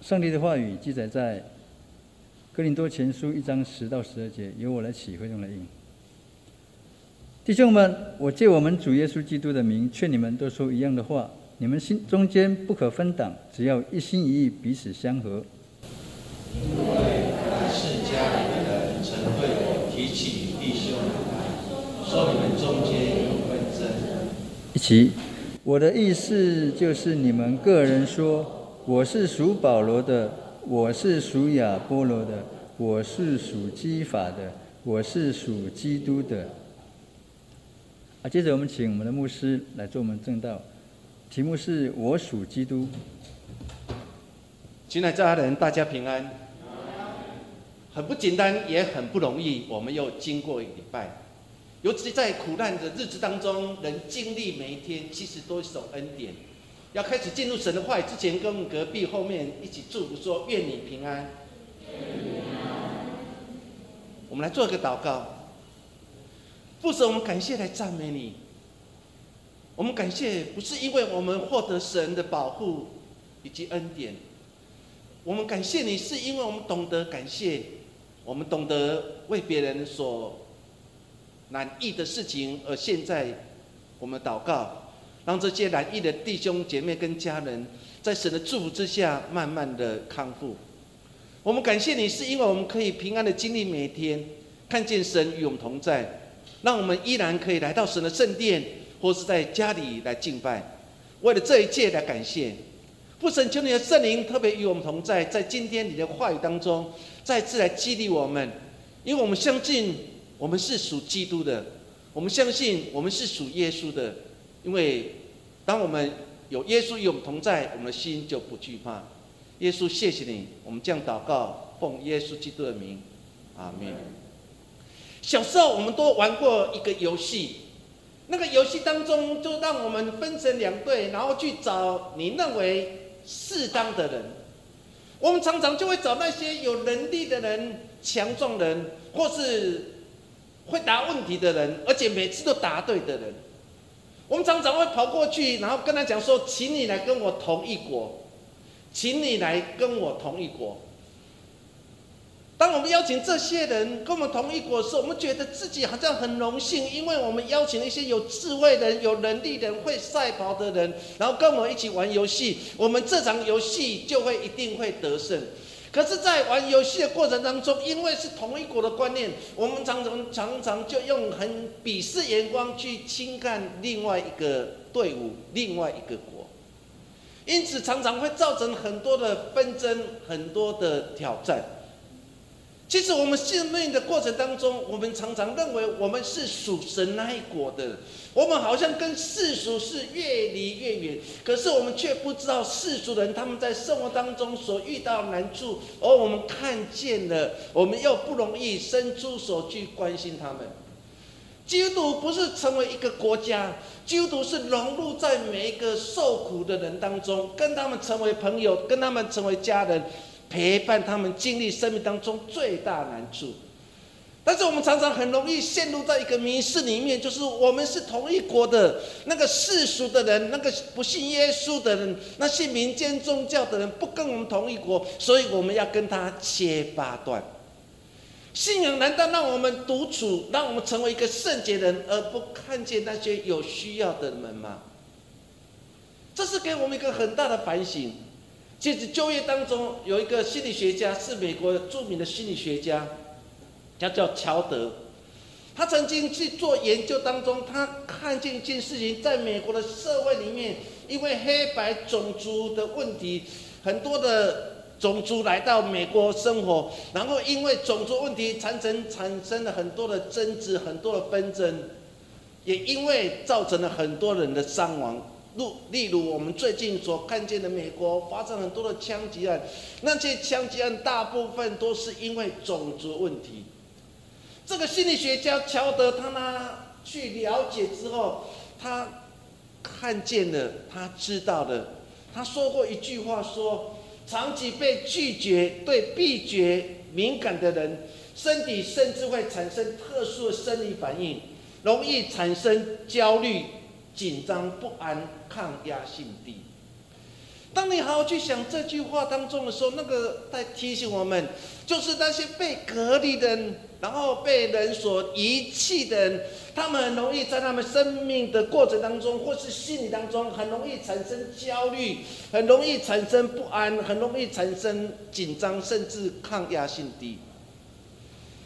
上帝的话语记载在哥林多前书一章十到十二节，由我来起，会用来应。弟兄们，我借我们主耶稣基督的名劝你们，都说一样的话。你们心中间不可分党，只要一心一意，彼此相合。因为来世家里的人曾对我提起弟兄来，说你们中间有纷争。一起，我的意思就是你们个人说，我是属保罗的，我是属亚波罗的，我是属基法的，我是属基督的。啊，接着我们请我们的牧师来做我们正道。题目是我属基督。亲爱的家人，大家平安。很不简单，也很不容易。我们又经过一礼拜，尤其在苦难的日子当中，人经历每一天，其实都是种恩典。要开始进入神的话语之前，跟我们隔壁后面一起祝福说：愿你平安。我们来做一个祷告。父神，我们感谢来赞美你。我们感谢，不是因为我们获得神的保护以及恩典，我们感谢你，是因为我们懂得感谢，我们懂得为别人所难易的事情，而现在我们祷告，让这些难易的弟兄姐妹跟家人，在神的祝福之下，慢慢的康复。我们感谢你，是因为我们可以平安的经历每一天，看见神与我们同在，让我们依然可以来到神的圣殿。或是在家里来敬拜，为了这一切来感谢父神，求你的圣灵特别与我们同在，在今天你的话语当中再次来激励我们，因为我们相信我们是属基督的，我们相信我们是属耶稣的，因为当我们有耶稣与我们同在，我们的心就不惧怕。耶稣，谢谢你，我们这样祷告奉耶稣基督的名，阿门。小时候我们都玩过一个游戏。那个游戏当中，就让我们分成两队，然后去找你认为适当的人。我们常常就会找那些有能力的人、强壮人，或是会答问题的人，而且每次都答对的人。我们常常会跑过去，然后跟他讲说：“请你来跟我同一国，请你来跟我同一国。”当我们邀请这些人跟我们同一国时，我们觉得自己好像很荣幸，因为我们邀请了一些有智慧的人、有能力的人、会赛跑的人，然后跟我们一起玩游戏，我们这场游戏就会一定会得胜。可是，在玩游戏的过程当中，因为是同一国的观念，我们常常常常就用很鄙视眼光去轻看另外一个队伍、另外一个国，因此常常会造成很多的纷争、很多的挑战。其实我们信命的过程当中，我们常常认为我们是属神那一国的，我们好像跟世俗是越离越远。可是我们却不知道世俗人他们在生活当中所遇到的难处，而我们看见了，我们又不容易伸出手去关心他们。基督不是成为一个国家，基督是融入在每一个受苦的人当中，跟他们成为朋友，跟他们成为家人。陪伴他们经历生命当中最大难处，但是我们常常很容易陷入在一个迷失里面，就是我们是同一国的那个世俗的人，那个不信耶稣的人，那些民间宗教的人不跟我们同一国，所以我们要跟他切八段。信仰难道让我们独处，让我们成为一个圣洁人，而不看见那些有需要的人吗？这是给我们一个很大的反省。其实就业当中有一个心理学家，是美国著名的心理学家，他叫乔德。他曾经去做研究当中，他看见一件事情，在美国的社会里面，因为黑白种族的问题，很多的种族来到美国生活，然后因为种族问题产生产生了很多的争执，很多的纷争，也因为造成了很多人的伤亡。如例如我们最近所看见的美国发生很多的枪击案，那些枪击案大部分都是因为种族问题。这个心理学家乔德他呢去了解之后，他看见了，他知道了，他说过一句话说：长期被拒绝、对拒绝敏感的人，身体甚至会产生特殊的生理反应，容易产生焦虑。紧张不安、抗压性低，当你好好去想这句话当中的时候，那个在提醒我们，就是那些被隔离的人，然后被人所遗弃的人，他们很容易在他们生命的过程当中，或是心理当中，很容易产生焦虑，很容易产生不安，很容易产生紧张，甚至抗压性低。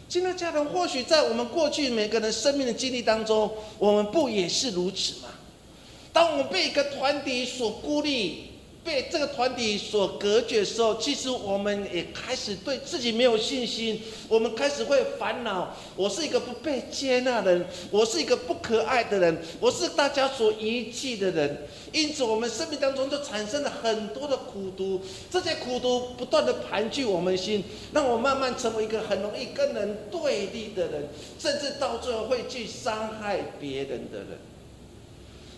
亲爱家人，或许在我们过去每个人生命的经历当中，我们不也是如此吗？当我们被一个团体所孤立，被这个团体所隔绝的时候，其实我们也开始对自己没有信心。我们开始会烦恼：我是一个不被接纳的人，我是一个不可爱的人，我是大家所遗弃的人。因此，我们生命当中就产生了很多的苦毒。这些苦毒不断的盘踞我们心，让我慢慢成为一个很容易跟人对立的人，甚至到最后会去伤害别人的人。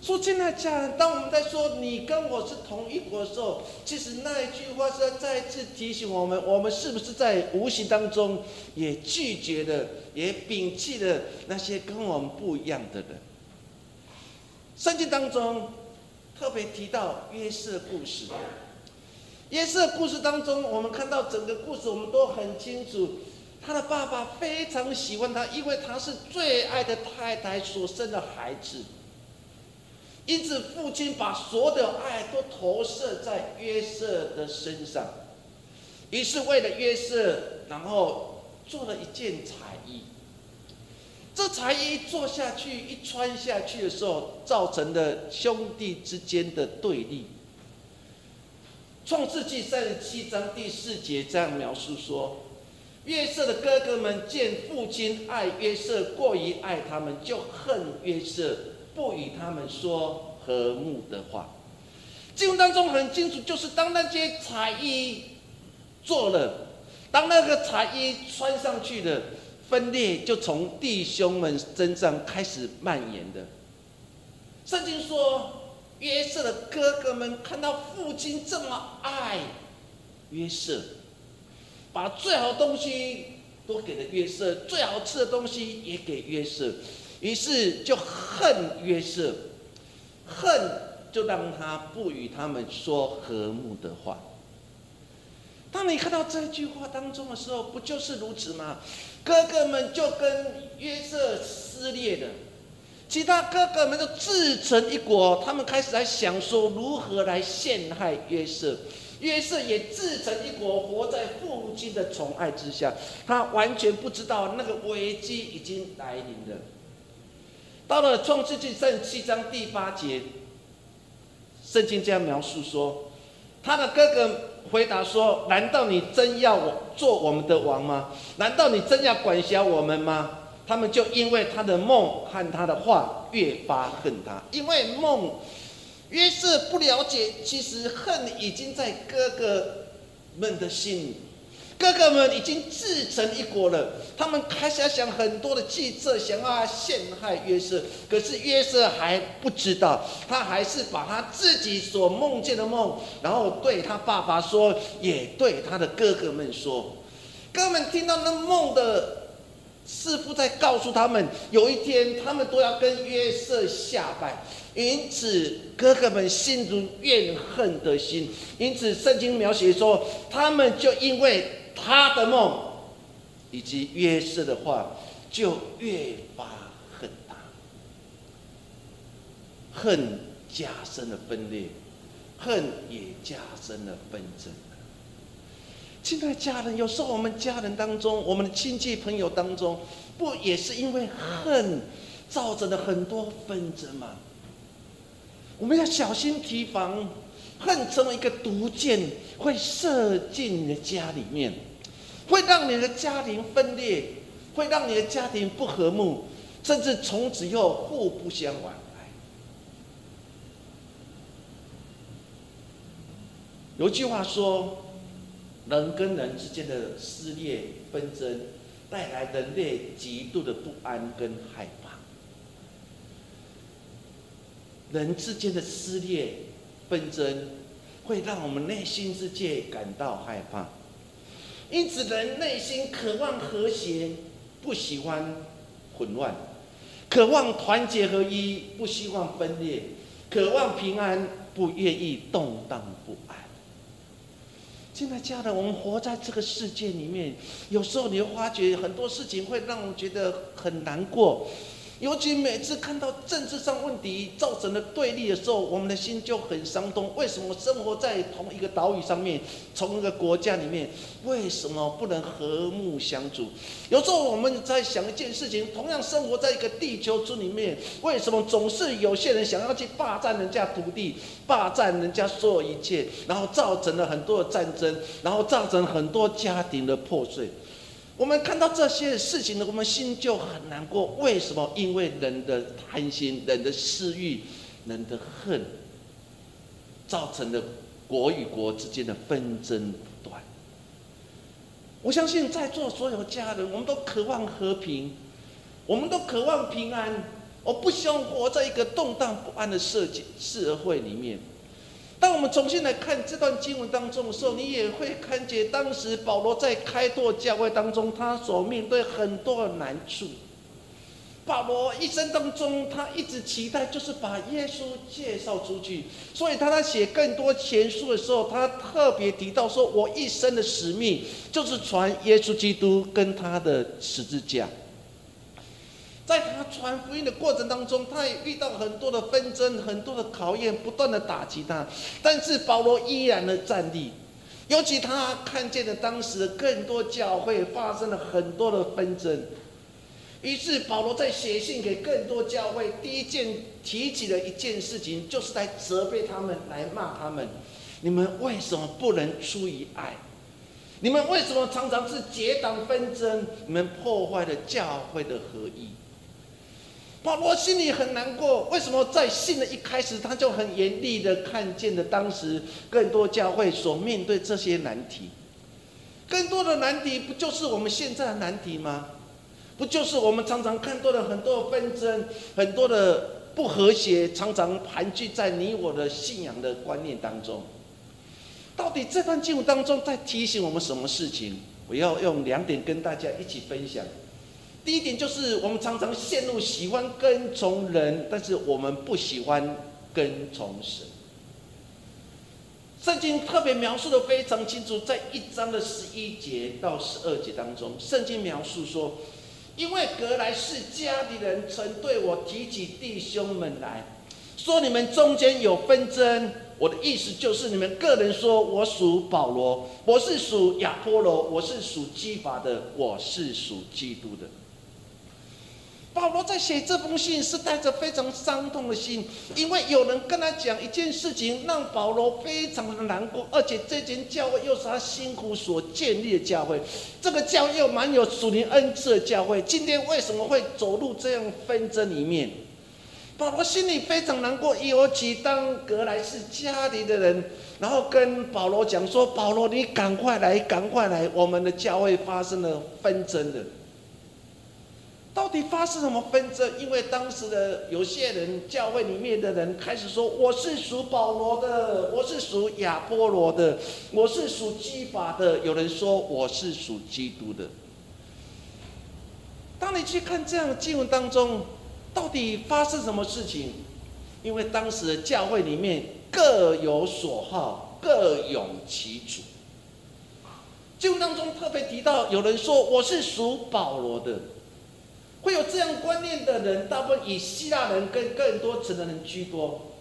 说真的家人，当我们在说你跟我是同一国的时候，其实那一句话是在再一次提醒我们：我们是不是在无形当中也拒绝了、也摒弃了那些跟我们不一样的人？圣经当中特别提到约瑟故事。约瑟故事当中，我们看到整个故事，我们都很清楚，他的爸爸非常喜欢他，因为他是最爱的太太所生的孩子。因此，父亲把所有的爱都投射在约瑟的身上。于是，为了约瑟，然后做了一件彩衣。这彩衣做下去、一穿下去的时候，造成了兄弟之间的对立。创世纪三十七章第四节这样描述说：约瑟的哥哥们见父亲爱约瑟过于爱他们，就恨约瑟。不与他们说和睦的话。经文当中很清楚，就是当那些彩衣做了，当那个彩衣穿上去的分裂，就从弟兄们身上开始蔓延的。圣经说，约瑟的哥哥们看到父亲这么爱约瑟，把最好的东西都给了约瑟，最好吃的东西也给约瑟。于是就恨约瑟，恨就让他不与他们说和睦的话。当你看到这句话当中的时候，不就是如此吗？哥哥们就跟约瑟撕裂了，其他哥哥们都自成一国，他们开始在想说如何来陷害约瑟。约瑟也自成一国，活在父亲的宠爱之下，他完全不知道那个危机已经来临了。到了创世纪三七章第八节，圣经这样描述说：“他的哥哥回答说：‘难道你真要我做我们的王吗？难道你真要管辖我们吗？’他们就因为他的梦和他的话越发恨他，因为梦约瑟不了解，其实恨已经在哥哥们的心里。”哥哥们已经自成一国了，他们开始要想很多的计策，想要陷害约瑟。可是约瑟还不知道，他还是把他自己所梦见的梦，然后对他爸爸说，也对他的哥哥们说。哥们听到那梦的师傅在告诉他们，有一天他们都要跟约瑟下拜，因此哥哥们心中怨恨的心。因此圣经描写说，他们就因为。他的梦，以及约瑟的话，就越发恨他，恨加深了分裂，恨也加深了纷争。亲爱的家人，有时候我们家人当中，我们的亲戚朋友当中，不也是因为恨，造成了很多纷争吗？我们要小心提防。恨成为一个毒箭，会射进你的家里面，会让你的家庭分裂，会让你的家庭不和睦，甚至从此以后互不相往来。有句话说，人跟人之间的撕裂纷争，带来人类极度的不安跟害怕。人之间的撕裂。纷争会让我们内心世界感到害怕，因此人内心渴望和谐，不喜欢混乱；渴望团结合一，不希望分裂；渴望平安，不愿意动荡不安。现在家人，我们活在这个世界里面，有时候你会发觉很多事情会让我们觉得很难过。尤其每次看到政治上问题造成的对立的时候，我们的心就很伤痛。为什么生活在同一个岛屿上面，同一个国家里面，为什么不能和睦相处？有时候我们在想一件事情：同样生活在一个地球村里面，为什么总是有些人想要去霸占人家土地，霸占人家所有一切，然后造成了很多的战争，然后造成很多家庭的破碎？我们看到这些事情呢，我们心就很难过。为什么？因为人的贪心、人的私欲、人的恨，造成了国与国之间的纷争不断。我相信在座所有家人，我们都渴望和平，我们都渴望平安，我不希望活在一个动荡不安的社社会里面。当我们重新来看这段经文当中的时候，你也会看见当时保罗在开拓教会当中，他所面对很多的难处。保罗一生当中，他一直期待就是把耶稣介绍出去，所以他在写更多前书的时候，他特别提到说：“我一生的使命就是传耶稣基督跟他的十字架。”在他传福音的过程当中，他也遇到很多的纷争、很多的考验，不断的打击他。但是保罗依然的站立，尤其他看见了当时更多教会发生了很多的纷争。于是保罗在写信给更多教会，第一件提起的一件事情，就是来责备他们，来骂他们：你们为什么不能出于爱？你们为什么常常是结党纷争？你们破坏了教会的合一。保罗心里很难过，为什么在信的一开始他就很严厉的看见了当时更多教会所面对这些难题？更多的难题不就是我们现在的难题吗？不就是我们常常看到的很多纷争、很多的不和谐，常常盘踞在你我的信仰的观念当中？到底这段经文当中在提醒我们什么事情？我要用两点跟大家一起分享。第一点就是我们常常陷入喜欢跟从人，但是我们不喜欢跟从神。圣经特别描述的非常清楚，在一章的十一节到十二节当中，圣经描述说：“因为格莱士家的人曾对我提起弟兄们来说，你们中间有纷争。我的意思就是，你们个人说我属保罗，我是属亚波罗，我是属基法的，我是属基督的。”保罗在写这封信是带着非常伤痛的心，因为有人跟他讲一件事情，让保罗非常的难过，而且这间教会又是他辛苦所建立的教会，这个教会又蛮有属灵恩赐的教会，今天为什么会走入这样纷争里面？保罗心里非常难过，尤其当格莱士家里的人，然后跟保罗讲说：“保罗，你赶快来，赶快来，我们的教会发生了纷争的。”到底发生什么纷争？因为当时的有些人，教会里面的人开始说：“我是属保罗的，我是属亚波罗的，我是属基法的。”有人说：“我是属基督的。”当你去看这样的经文当中，到底发生什么事情？因为当时的教会里面各有所好，各有其主。经文当中特别提到，有人说：“我是属保罗的。”会有这样观念的人，大部分以希腊人跟更多层的人居多。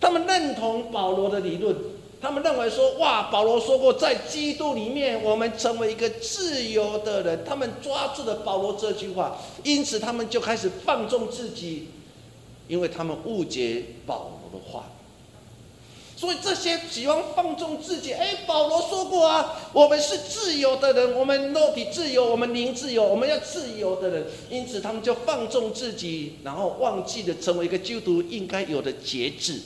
他们认同保罗的理论，他们认为说：哇，保罗说过，在基督里面，我们成为一个自由的人。他们抓住了保罗这句话，因此他们就开始放纵自己，因为他们误解保罗的话。所以这些喜欢放纵自己，哎，保罗说过啊，我们是自由的人，我们肉体自由，我们灵自由，我们要自由的人。因此，他们就放纵自己，然后忘记了成为一个基督徒应该有的节制。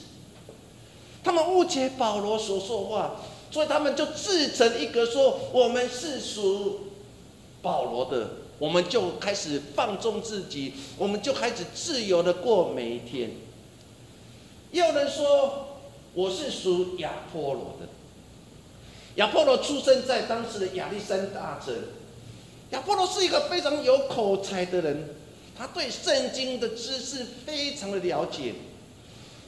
他们误解保罗所说话，所以他们就自成一格，说我们是属保罗的，我们就开始放纵自己，我们就开始自由的过每一天。有人说。我是属亚波罗的。亚波罗出生在当时的亚历山大城。亚波罗是一个非常有口才的人，他对圣经的知识非常的了解。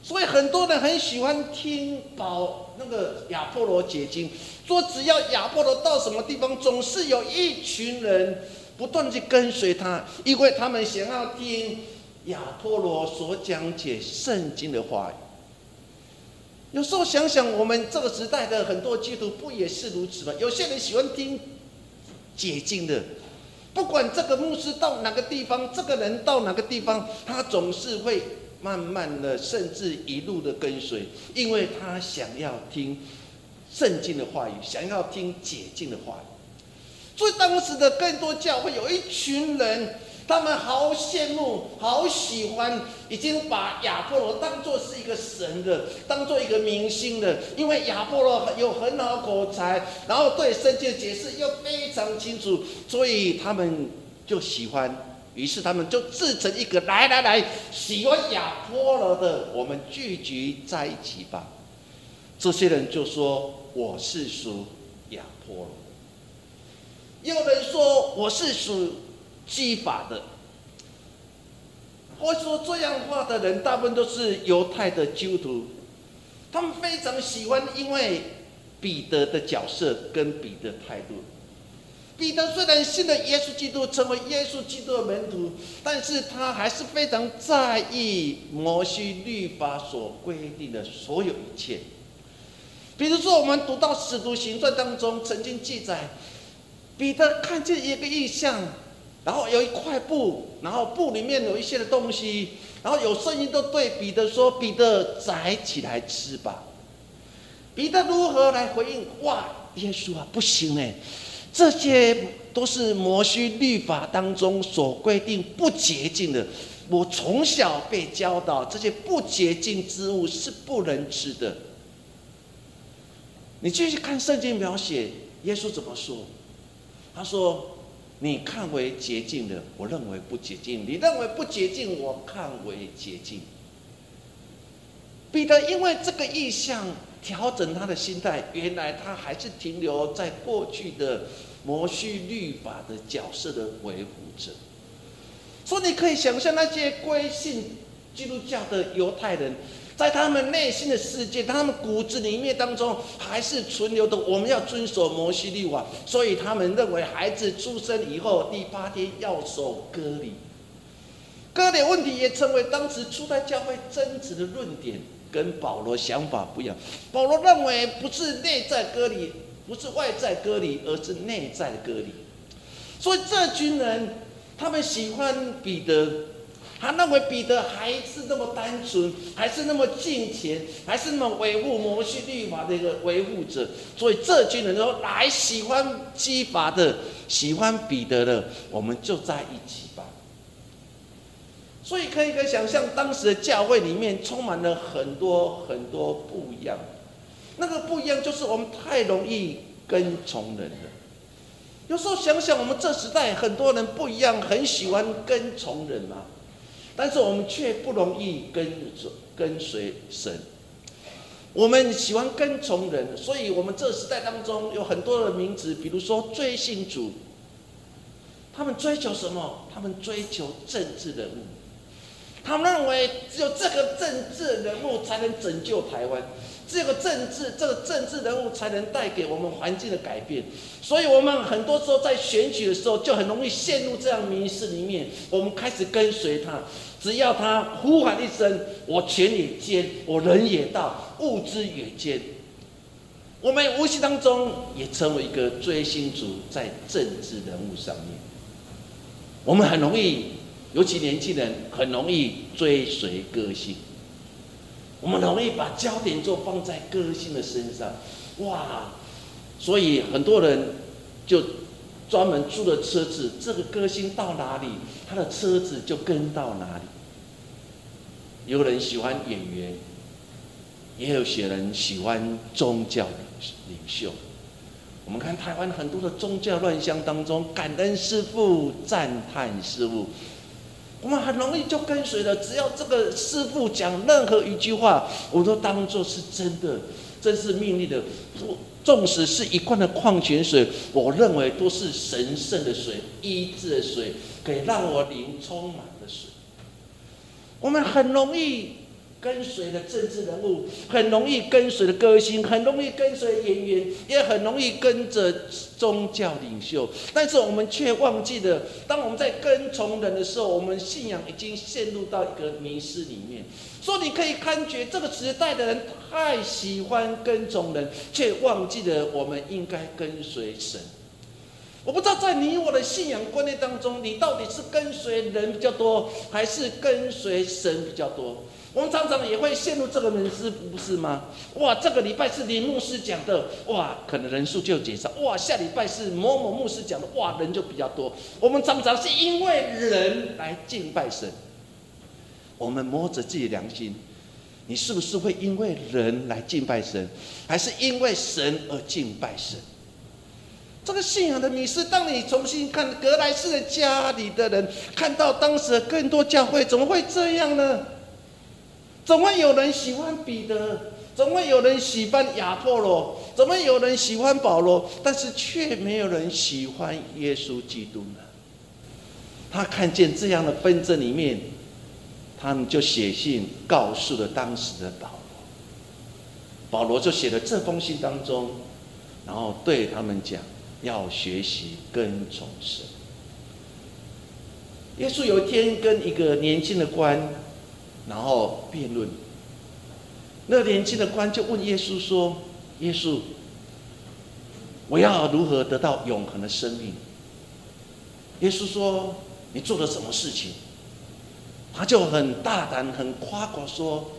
所以很多人很喜欢听保那个亚波罗解经，说只要亚波罗到什么地方，总是有一群人不断去跟随他，因为他们想要听亚波罗所讲解圣经的话语。有时候想想，我们这个时代的很多基督徒不也是如此吗？有些人喜欢听解经的，不管这个牧师到哪个地方，这个人到哪个地方，他总是会。慢慢的，甚至一路的跟随，因为他想要听圣经的话语，想要听解禁的话语。所以当时的更多教会有一群人，他们好羡慕，好喜欢，已经把亚波罗当做是一个神的，当做一个明星的，因为亚波罗有很好口才，然后对圣经的解释又非常清楚，所以他们就喜欢。于是他们就自成一个，来来来，喜欢亚波罗的，我们聚集在一起吧。这些人就说：“我是属亚波罗。”有人说：“我是属基法的。”会说这样话的人，大部分都是犹太的基督徒，他们非常喜欢，因为彼得的角色跟彼得态度。彼得虽然信了耶稣基督，成为耶稣基督的门徒，但是他还是非常在意摩西律法所规定的所有一切。比如说，我们读到使徒行传当中曾经记载，彼得看见一个异象，然后有一块布，然后布里面有一些的东西，然后有声音都对彼得说：“彼得摘起来吃吧。”彼得如何来回应？哇，耶稣啊，不行哎！这些都是摩西律法当中所规定不洁净的。我从小被教导，这些不洁净之物是不能吃的。你继续看圣经描写，耶稣怎么说？他说：“你看为洁净的，我认为不洁净；你认为不洁净，我看为洁净。”彼得因为这个意向。调整他的心态，原来他还是停留在过去的摩西律法的角色的维护者。所以你可以想象那些归信基督教的犹太人，在他们内心的世界，他们骨子里面当中还是存留的我们要遵守摩西律法，所以他们认为孩子出生以后第八天要守割礼。割礼问题也成为当时初代教会争执的论点。跟保罗想法不一样，保罗认为不是内在割礼，不是外在割礼，而是内在的割礼。所以这群人，他们喜欢彼得，他认为彼得还是那么单纯，还是那么敬虔，还是那么维护摩西律法的一个维护者。所以这群人说，来喜欢基法的，喜欢彼得的，我们就在一起吧。所以可以可以想象，当时的教会里面充满了很多很多不一样。那个不一样，就是我们太容易跟从人了。有时候想想，我们这时代很多人不一样，很喜欢跟从人啊，但是我们却不容易跟跟随神。我们喜欢跟从人，所以我们这时代当中有很多的名字，比如说追星族，他们追求什么？他们追求政治人物。他们认为只有这个政治人物才能拯救台湾，这个政治这个政治人物才能带给我们环境的改变，所以我们很多时候在选举的时候就很容易陷入这样迷失里面。我们开始跟随他，只要他呼喊一声，我钱也捐，我人也到，物资也捐。我们无形当中也成为一个追星族，在政治人物上面，我们很容易。尤其年轻人很容易追随歌星，我们容易把焦点就放在歌星的身上，哇！所以很多人就专门租了车子，这个歌星到哪里，他的车子就跟到哪里。有人喜欢演员，也有些人喜欢宗教领袖。我们看台湾很多的宗教乱象当中，感恩师父，赞叹师父。我们很容易就跟随了，只要这个师傅讲任何一句话，我都当做是真的，真是命令的。纵使是一罐的矿泉水，我认为都是神圣的水，医治的水，可以让我灵充满的水。我们很容易跟随的政治人物，很容易跟随的歌星，很容易跟随演员，也很容易跟着宗教领袖。但是我们却忘记了，当我们在跟从人的时候，我们信仰已经陷入到一个迷失里面。说你可以感觉这个时代的人太喜欢跟从人，却忘记了我们应该跟随神。我不知道在你我的信仰观念当中，你到底是跟随人比较多，还是跟随神比较多？我们常常也会陷入这个迷思，不是吗？哇，这个礼拜是林牧师讲的，哇，可能人数就减少；哇，下礼拜是某某牧师讲的，哇，人就比较多。我们常常是因为人来敬拜神。我们摸着自己良心，你是不是会因为人来敬拜神，还是因为神而敬拜神？这个信仰的迷失，当你重新看格莱斯的家里的人，看到当时的更多教会，怎么会这样呢？总会有人喜欢彼得，总会有人喜欢亚波罗，怎么有人喜欢保罗，但是却没有人喜欢耶稣基督呢？他看见这样的纷争里面，他们就写信告诉了当时的保罗。保罗就写了这封信当中，然后对他们讲。要学习跟从神。耶稣有一天跟一个年轻的官，然后辩论。那年轻的官就问耶稣说：“耶稣，我要如何得到永恒的生命？”耶稣说：“你做了什么事情？”他就很大胆、很夸夸说：“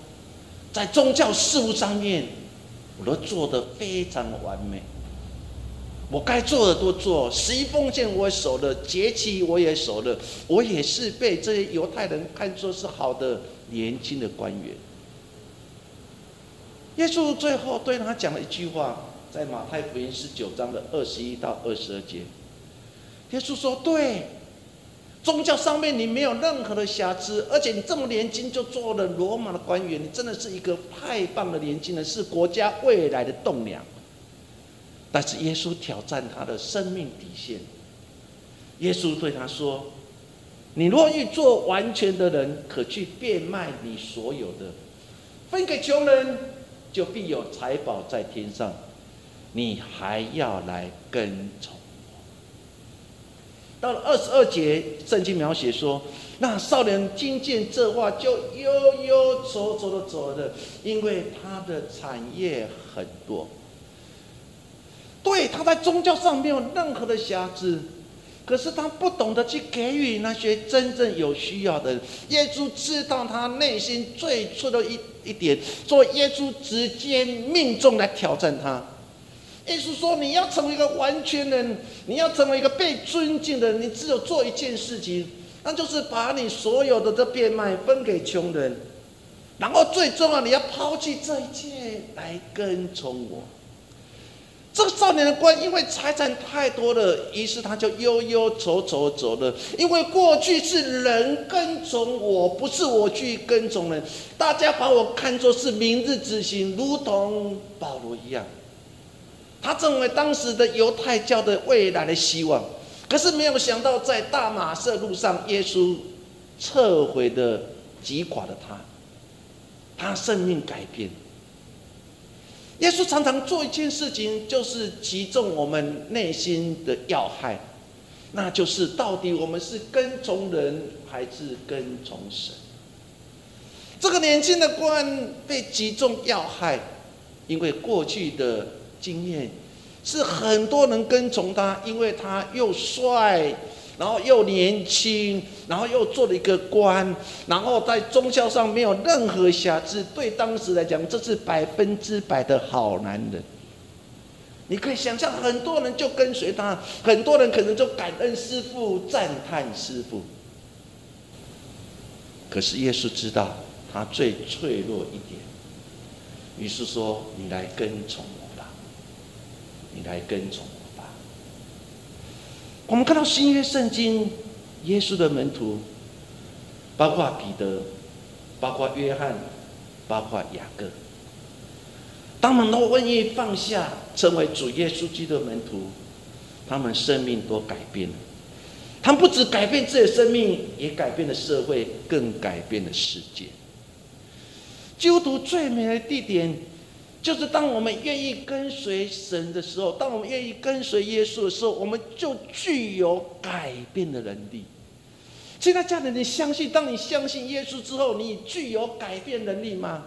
在宗教事务上面，我都做得非常完美。”我该做的都做，十一奉献我也守了，节期我也守了，我也是被这些犹太人看作是好的年轻的官员。耶稣最后对他讲了一句话，在马太福音十九章的二十一到二十二节，耶稣说：“对，宗教上面你没有任何的瑕疵，而且你这么年轻就做了罗马的官员，你真的是一个太棒的年轻人，是国家未来的栋梁。”但是耶稣挑战他的生命底线。耶稣对他说：“你若欲做完全的人，可去变卖你所有的，分给穷人，就必有财宝在天上。你还要来跟从我。”到了二十二节，圣经描写说：“那少年听见这话，就悠悠走走的走了，因为他的产业很多。”对，他在宗教上没有任何的瑕疵，可是他不懂得去给予那些真正有需要的人。耶稣知道他内心最初的一一点，所以耶稣直接命中来挑战他。耶稣说：“你要成为一个完全人，你要成为一个被尊敬的人，你只有做一件事情，那就是把你所有的这变卖分给穷人，然后最重要，你要抛弃这一切来跟从我。”这个少年的官因为财产太多了，于是他就悠悠走走走了。因为过去是人跟从我，不是我去跟从人。大家把我看作是明日之星，如同保罗一样。他认为当时的犹太教的未来的希望。可是没有想到，在大马色路上，耶稣撤回的击垮了他，他生命改变。耶稣常常做一件事情，就是击中我们内心的要害，那就是到底我们是跟从人还是跟从神？这个年轻的官被击中要害，因为过去的经验是很多人跟从他，因为他又帅。然后又年轻，然后又做了一个官，然后在宗教上没有任何瑕疵，对当时来讲，这是百分之百的好男人。你可以想象，很多人就跟随他，很多人可能就感恩师傅、赞叹师傅。可是耶稣知道他最脆弱一点，于是说：“你来跟从我吧，你来跟从。”我吧。”我们看到新约圣经，耶稣的门徒，包括彼得，包括约翰，包括雅各，他们都愿意放下，成为主耶稣基督的门徒，他们生命都改变了。他们不止改变自己的生命，也改变了社会，更改变了世界。基督徒最美的地点，就是当我们愿意跟随神的时候，当我们愿意跟随耶稣的时候，我们就具有改变的能力。现在，家人，你相信？当你相信耶稣之后，你具有改变能力吗？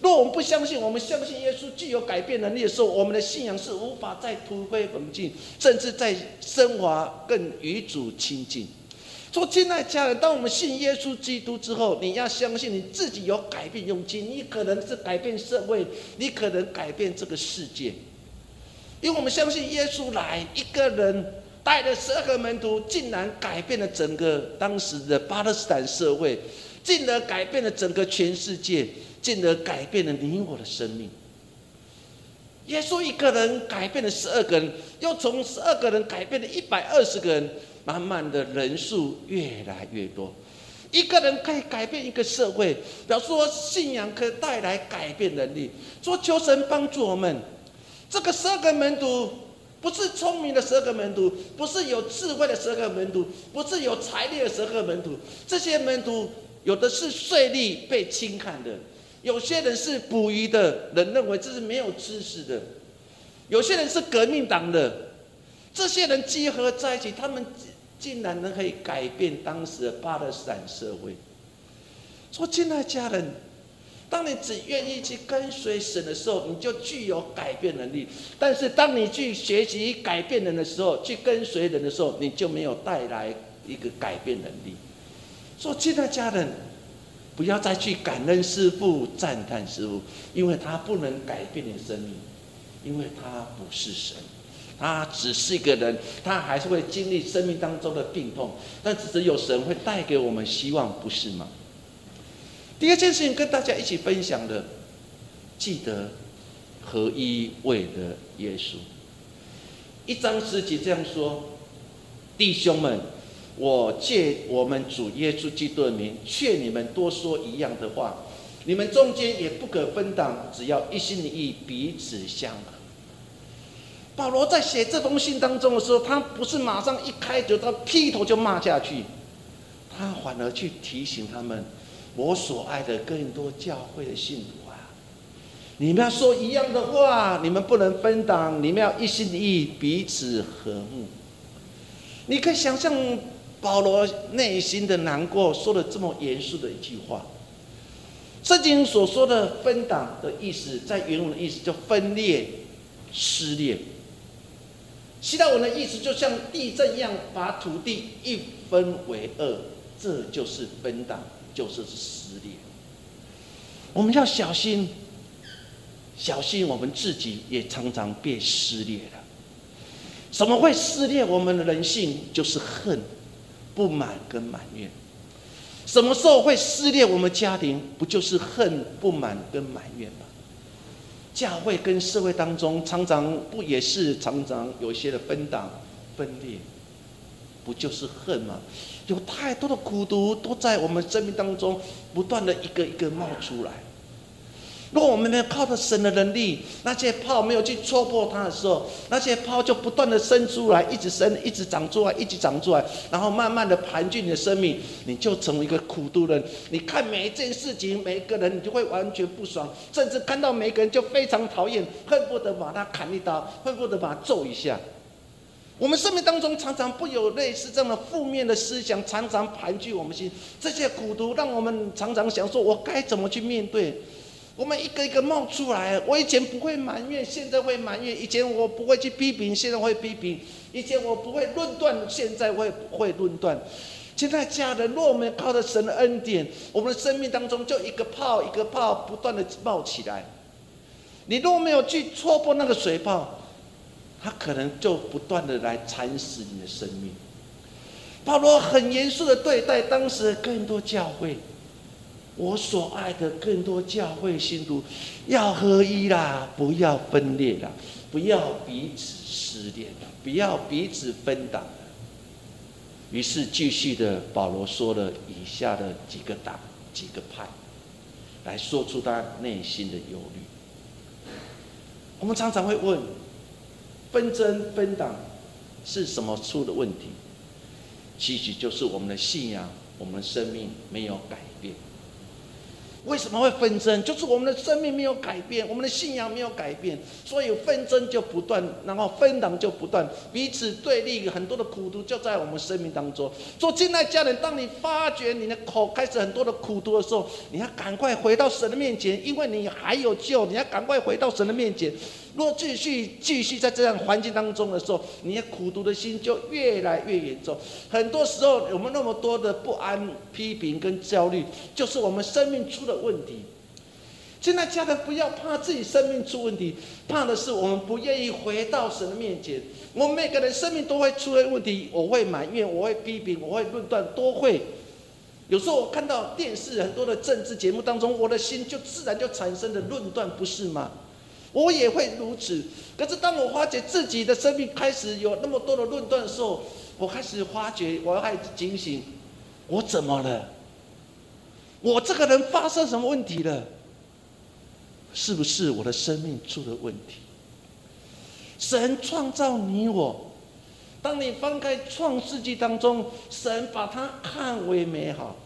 若我们不相信，我们相信耶稣具有改变能力的时候，我们的信仰是无法再突飞猛进，甚至在升华更与主亲近。说，亲爱家人，当我们信耶稣基督之后，你要相信你自己有改变勇气。你可能是改变社会，你可能改变这个世界，因为我们相信耶稣来一个人。带了十二个门徒，竟然改变了整个当时的巴勒斯坦社会，进而改变了整个全世界，进而改变了你我的生命。耶稣一个人改变了十二个人，又从十二个人改变了一百二十个人，慢慢的人数越来越多。一个人可以改变一个社会，表示说信仰可以带来改变能力。说求神帮助我们，这个十二个门徒。不是聪明的十二个门徒，不是有智慧的十二个门徒，不是有财力的十二个门徒。这些门徒有的是税吏被轻看的，有些人是捕鱼的人认为这是没有知识的，有些人是革命党的。这些人集合在一起，他们竟然能可以改变当时的巴勒斯坦社会。说，亲爱的家人。当你只愿意去跟随神的时候，你就具有改变能力；但是当你去学习改变人的时候，去跟随人的时候，你就没有带来一个改变能力。说，亲爱的家人，不要再去感恩师傅、赞叹师傅，因为他不能改变你的生命，因为他不是神，他只是一个人，他还是会经历生命当中的病痛，但只是有神会带给我们希望，不是吗？第二件事情跟大家一起分享的，记得合一位的耶稣。一章十节这样说：“弟兄们，我借我们主耶稣基督的名，劝你们多说一样的话。你们中间也不可分党，只要一心一意，彼此相合。”保罗在写这封信当中的时候，他不是马上一开就他劈头就骂下去，他反而去提醒他们。我所爱的更多教会的信徒啊，你们要说一样的话，你们不能分党，你们要一心一意，彼此和睦。你可以想象保罗内心的难过，说了这么严肃的一句话。圣经所说的分党的意思，在原文的意思叫分裂、撕裂。希腊文的意思就像地震一样，把土地一分为二，这就是分党。就是撕裂，我们要小心，小心我们自己也常常被撕裂了。什么会撕裂我们的人性？就是恨、不满跟埋怨。什么时候会撕裂我们家庭？不就是恨、不满跟埋怨吗？教会跟社会当中，常常不也是常常有一些的分党、分裂，不就是恨吗？有太多的苦毒都在我们生命当中不断的一个一个冒出来。如果我们没有靠着神的能力，那些泡没有去戳破它的时候，那些泡就不断的生出来，一直生，一直长出来，一直长出来，然后慢慢的盘踞你的生命，你就成为一个苦毒人。你看每一件事情，每一个人，你就会完全不爽，甚至看到每一个人就非常讨厌，恨不得把他砍一刀，恨不得把他揍一下。我们生命当中常常不有类似这样的负面的思想，常常盘踞我们心。这些苦毒让我们常常想说：我该怎么去面对？我们一个一个冒出来。我以前不会埋怨，现在会埋怨；以前我不会去批评，现在会批评；以前我不会论断，现在会会论断。现在家人，若我们靠着神的恩典，我们的生命当中就一个泡一个泡不断的冒起来。你若没有去戳破那个水泡，他可能就不断的来蚕食你的生命。保罗很严肃的对待当时的更多教会，我所爱的更多教会信徒，要合一啦，不要分裂啦，不要彼此撕裂啦，不要彼此分党。于是继续的，保罗说了以下的几个党、几个派，来说出他内心的忧虑。我们常常会问。纷争分党是什么出的问题？其实就是我们的信仰，我们的生命没有改。为什么会纷争？就是我们的生命没有改变，我们的信仰没有改变，所以纷争就不断，然后分党就不断，彼此对立，很多的苦毒就在我们生命当中。做进来家人，当你发觉你的口开始很多的苦毒的时候，你要赶快回到神的面前，因为你还有救，你要赶快回到神的面前。若继续继续在这样环境当中的时候，你的苦读的心就越来越严重。很多时候，我们那么多的不安、批评跟焦虑，就是我们生命出了问题。现在家人不要怕自己生命出问题，怕的是我们不愿意回到神的面前。我们每个人生命都会出现问题，我会埋怨，我会批评，我会论断，都会。有时候我看到电视很多的政治节目当中，我的心就自然就产生了论断，不是吗？我也会如此。可是当我发觉自己的生命开始有那么多的论断的时候，我开始发觉，我开始警醒：我怎么了？我这个人发生什么问题了？是不是我的生命出了问题？神创造你我，当你翻开创世纪当中，神把它看为美好。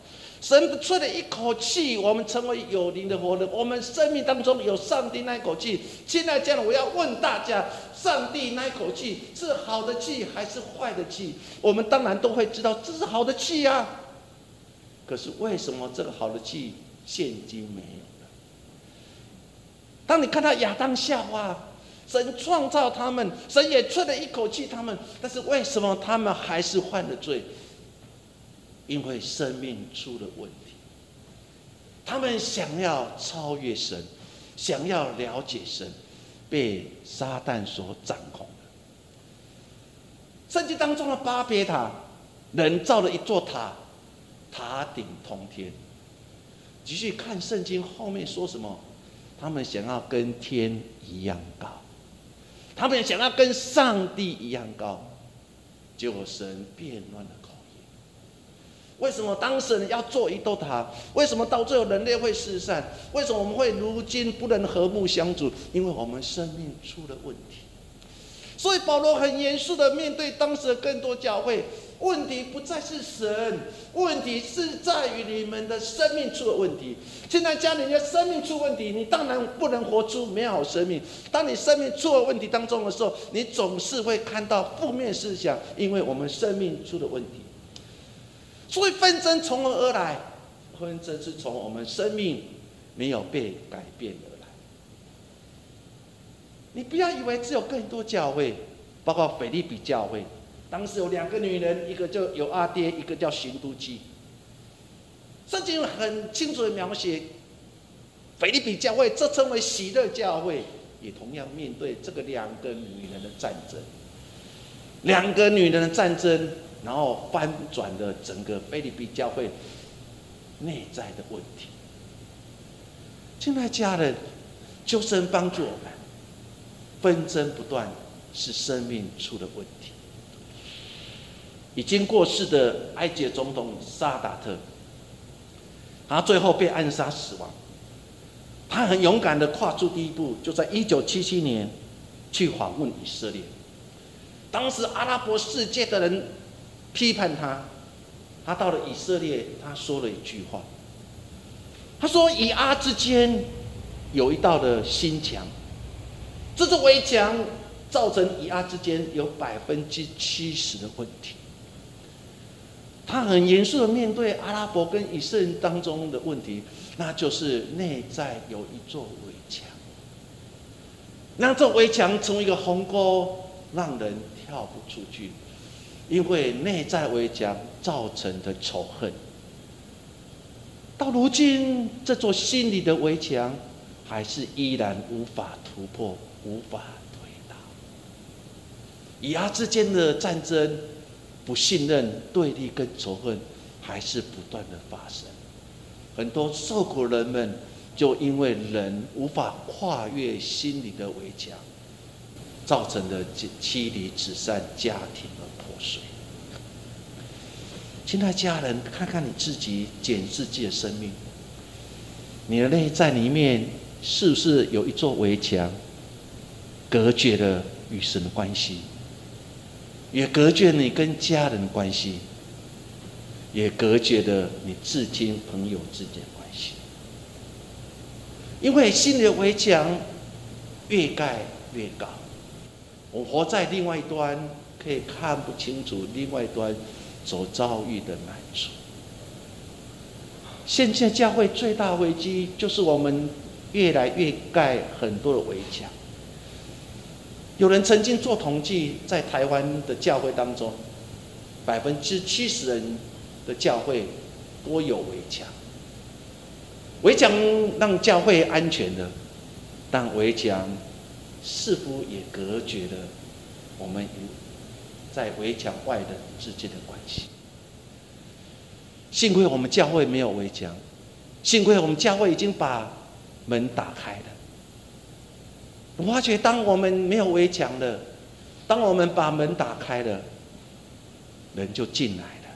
神吹了一口气，我们成为有灵的活人。我们生命当中有上帝那一口气。现在这样，我要问大家：上帝那一口气是好的气还是坏的气？我们当然都会知道这是好的气呀。可是为什么这个好的气现今没有了？当你看到亚当夏娃，神创造他们，神也吹了一口气他们，但是为什么他们还是犯了罪？因为生命出了问题，他们想要超越神，想要了解神，被撒旦所掌控了。圣经当中的巴别塔，人造了一座塔，塔顶通天。继续看圣经后面说什么？他们想要跟天一样高，他们想要跟上帝一样高，结果神变乱了。为什么当事人要做一座塔？为什么到最后人类会失散？为什么我们会如今不能和睦相处？因为我们生命出了问题。所以保罗很严肃的面对当时的更多教会，问题不再是神，问题是在于你们的生命出了问题。现在家里的生命出问题，你当然不能活出美好生命。当你生命出了问题当中的时候，你总是会看到负面思想，因为我们生命出了问题。所以纷争从何而来？纷争是从我们生命没有被改变而来。你不要以为只有更多教会，包括腓利比教会，当时有两个女人，一个叫有阿爹，一个叫行都基。圣经很清楚的描写，腓利比教会这称为喜乐教会，也同样面对这个两个女人的战争。两个女人的战争。然后翻转了整个菲律宾教会内在的问题。亲爱家人，求神帮助我们，纷争不断是生命出了问题。已经过世的埃及总统萨达特，他最后被暗杀死亡。他很勇敢的跨出第一步，就在一九七七年去访问以色列。当时阿拉伯世界的人。批判他，他到了以色列，他说了一句话。他说：“以阿之间有一道的心墙，这座围墙造成以阿之间有百分之七十的问题。”他很严肃的面对阿拉伯跟以色列当中的问题，那就是内在有一座围墙，让这围墙成为一个鸿沟，让人跳不出去。因为内在围墙造成的仇恨，到如今这座心理的围墙还是依然无法突破、无法推倒。以阿之间的战争、不信任、对立跟仇恨还是不断的发生。很多受苦人们就因为人无法跨越心理的围墙，造成的妻离子散、家庭。水，亲爱家人，看看你自己，检自己的生命，你的内在里面是不是有一座围墙，隔绝了与神的关系，也隔绝你跟家人的关系，也隔绝了你至亲朋友之间的关系。因为心里的围墙越盖越高，我活在另外一端，可以看不清楚另外一端所遭遇的难处。现在教会最大危机就是我们越来越盖很多的围墙。有人曾经做统计，在台湾的教会当中，百分之七十人的教会都有围墙。围墙让教会安全的，但围墙似乎也隔绝了我们在围墙外的之间的关系。幸亏我们教会没有围墙，幸亏我们教会已经把门打开了。我发觉，当我们没有围墙了，当我们把门打开了，人就进来了。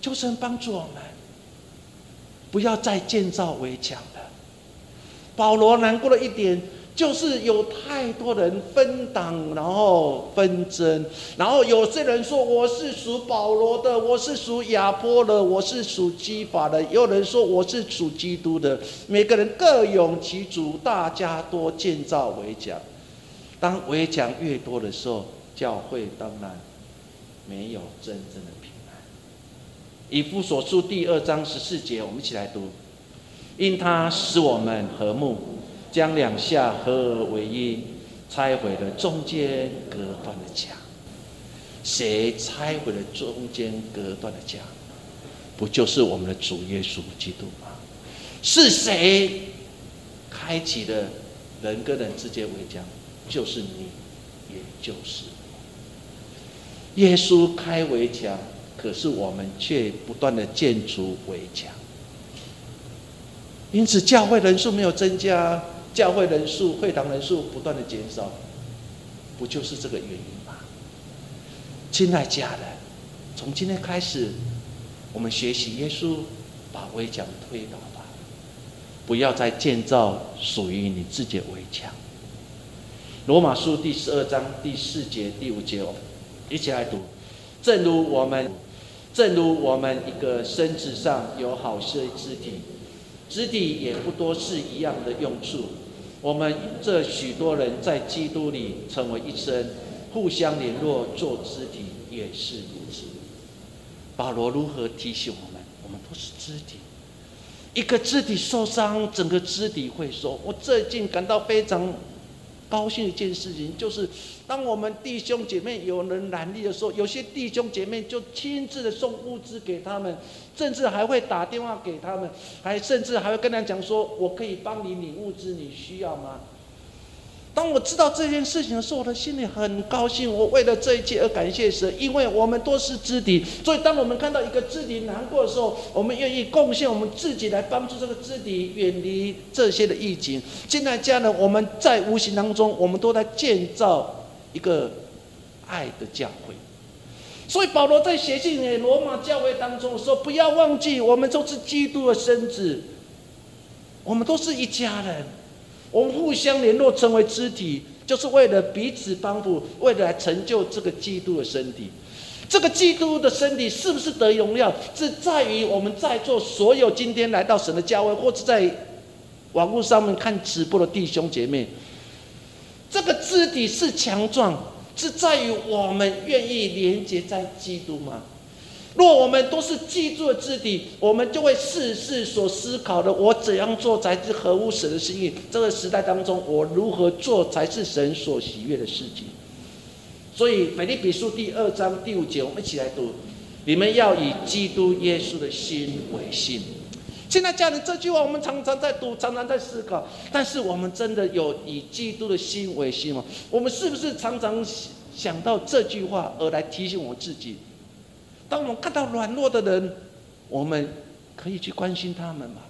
求神帮助我们，不要再建造围墙了。保罗难过了一点。就是有太多人分党，然后纷争，然后有些人说我是属保罗的，我是属亚波的，我是属基法的，有人说我是属基督的，每个人各有其主，大家多建造围墙。当围墙越多的时候，教会当然没有真正的平安。以夫所书第二章十四节，我们一起来读：因他使我们和睦。将两下合而为一，拆毁了中间隔断的墙。谁拆毁了中间隔断的墙？不就是我们的主耶稣基督吗？是谁开启了人跟人之间围墙？就是你，也就是我。耶稣开围墙，可是我们却不断的建筑围墙。因此，教会人数没有增加。教会人数、会堂人数不断的减少，不就是这个原因吗？亲爱家人，从今天开始，我们学习耶稣，把围墙推倒吧，不要再建造属于你自己的围墙。罗马书第十二章第四节、第五节哦，一起来读。正如我们，正如我们一个身子上有好些肢体，肢体也不多是一样的用处。我们这许多人在基督里成为一生，互相联络做肢体也是如此。保罗如何提醒我们？我们都是肢体，一个肢体受伤，整个肢体会说。我最近感到非常。高兴一件事情就是，当我们弟兄姐妹有人难力的时候，有些弟兄姐妹就亲自的送物资给他们，甚至还会打电话给他们，还甚至还会跟他讲说：“我可以帮你领物资，你需要吗？”当我知道这件事情的时候，我的心里很高兴。我为了这一切而感谢神，因为我们都是肢体，所以当我们看到一个肢体难过的时候，我们愿意贡献我们自己来帮助这个肢体远离这些的疫情。现在家人，我们在无形当中，我们都在建造一个爱的教会。所以保罗在写信给罗马教会当中说：“不要忘记，我们都是基督的身子，我们都是一家人。”我们互相联络，成为肢体，就是为了彼此帮助，为了来成就这个基督的身体。这个基督的身体是不是得荣耀，是在于我们在座所有今天来到神的教会，或者在网络上面看直播的弟兄姐妹。这个肢体是强壮，是在于我们愿意连接在基督吗？若我们都是记住的肢体，我们就会事事所思考的：我怎样做才是合乎神的心意？这个时代当中，我如何做才是神所喜悦的事情？所以，腓立比书第二章第五节，我们一起来读：你们要以基督耶稣的心为心。现在家人这句话，我们常常在读，常常在思考。但是，我们真的有以基督的心为心吗？我们是不是常常想到这句话而来提醒我们自己？当我们看到软弱的人，我们可以去关心他们吗？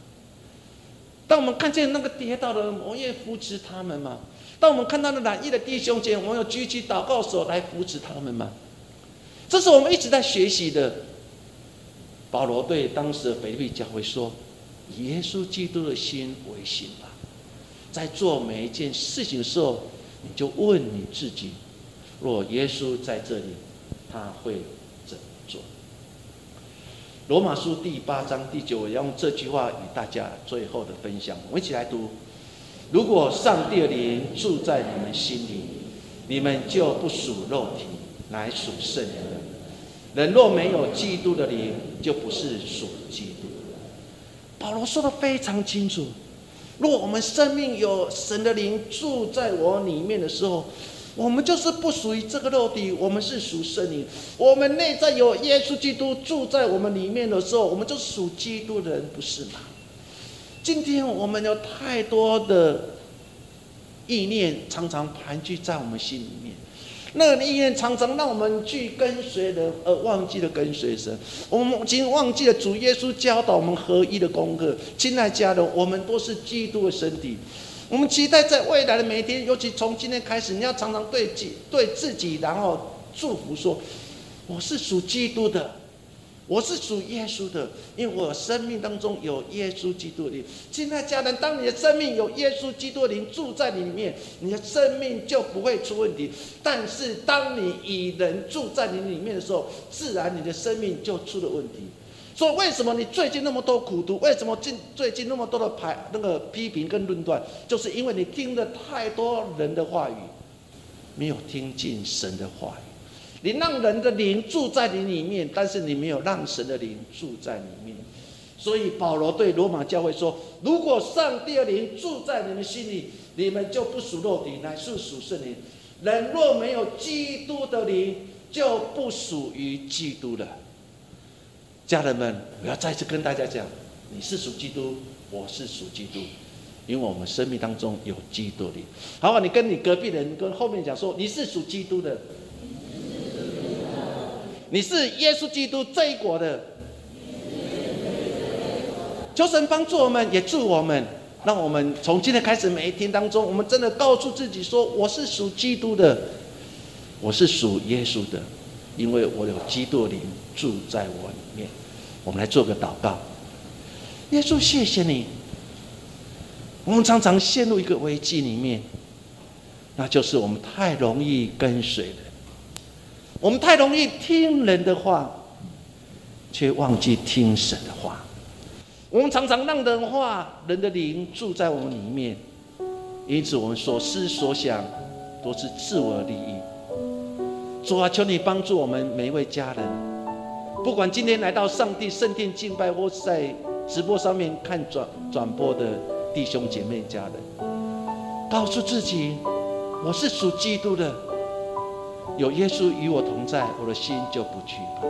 当我们看见那个跌倒的，我们愿扶持他们吗？当我们看到那染疫的弟兄姐，我们要举起祷告手来扶持他们吗？这是我们一直在学习的。保罗对当时的腓立比教会说：“耶稣基督的心为心吧，在做每一件事情的时候，你就问你自己：若耶稣在这里，他会？”罗马书第八章第九，我要用这句话与大家最后的分享。我们一起来读：如果上帝的灵住在你们心里，你们就不属肉体，乃属圣灵了。人若没有基督的灵，就不是属基督。保罗说的非常清楚：若我们生命有神的灵住在我里面的时候，我们就是不属于这个肉体，我们是属圣灵。我们内在有耶稣基督住在我们里面的时候，我们就属基督的人，不是吗？今天我们有太多的意念，常常盘踞在我们心里面。那个意念常常让我们去跟随人，而忘记了跟随神。我们已经忘记了主耶稣教导我们合一的功课。亲爱家人，我们都是基督的身体。我们期待在未来的每一天，尤其从今天开始，你要常常对己、对自己，然后祝福说：“我是属基督的，我是属耶稣的，因为我生命当中有耶稣基督的。”亲爱家人，当你的生命有耶稣基督的灵住在里面，你的生命就不会出问题。但是，当你以人住在你里面的时候，自然你的生命就出了问题。所以，为什么你最近那么多苦读？为什么近最近那么多的排那个批评跟论断？就是因为你听了太多人的话语，没有听进神的话语。你让人的灵住在你里面，但是你没有让神的灵住在里面。所以保罗对罗马教会说：“如果上帝的灵住在你们心里，你们就不属肉体，乃是属圣灵。人若没有基督的灵，就不属于基督了。”家人们，我要再次跟大家讲，你是属基督，我是属基督，因为我们生命当中有基督的。好，你跟你隔壁人跟后面讲说，你是属基督的，你是耶稣基督这一国的。求神帮助我们，也助我们，让我们从今天开始每一天当中，我们真的告诉自己说，我是属基督的，我是属耶稣的，因为我有基督灵住在我里面。我们来做个祷告，耶稣，谢谢你。我们常常陷入一个危机里面，那就是我们太容易跟随人，我们太容易听人的话，却忘记听神的话。我们常常让人话、人的灵住在我们里面，因此我们所思所想都是自我利益。主啊，求你帮助我们每一位家人，不管今天来到上帝圣殿敬拜，或是在直播上面看转转播的弟兄姐妹家人，告诉自己，我是属基督的，有耶稣与我同在，我的心就不惧怕。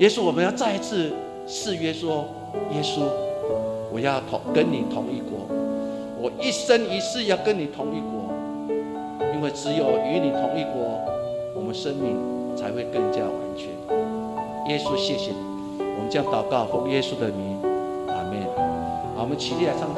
耶稣，我们要再一次誓约说。耶稣，我要同跟你同一国，我一生一世要跟你同一国，因为只有与你同一国，我们生命才会更加完全。耶稣，谢谢你，我们将祷告奉耶稣的名，阿门。好，我们起立来唱。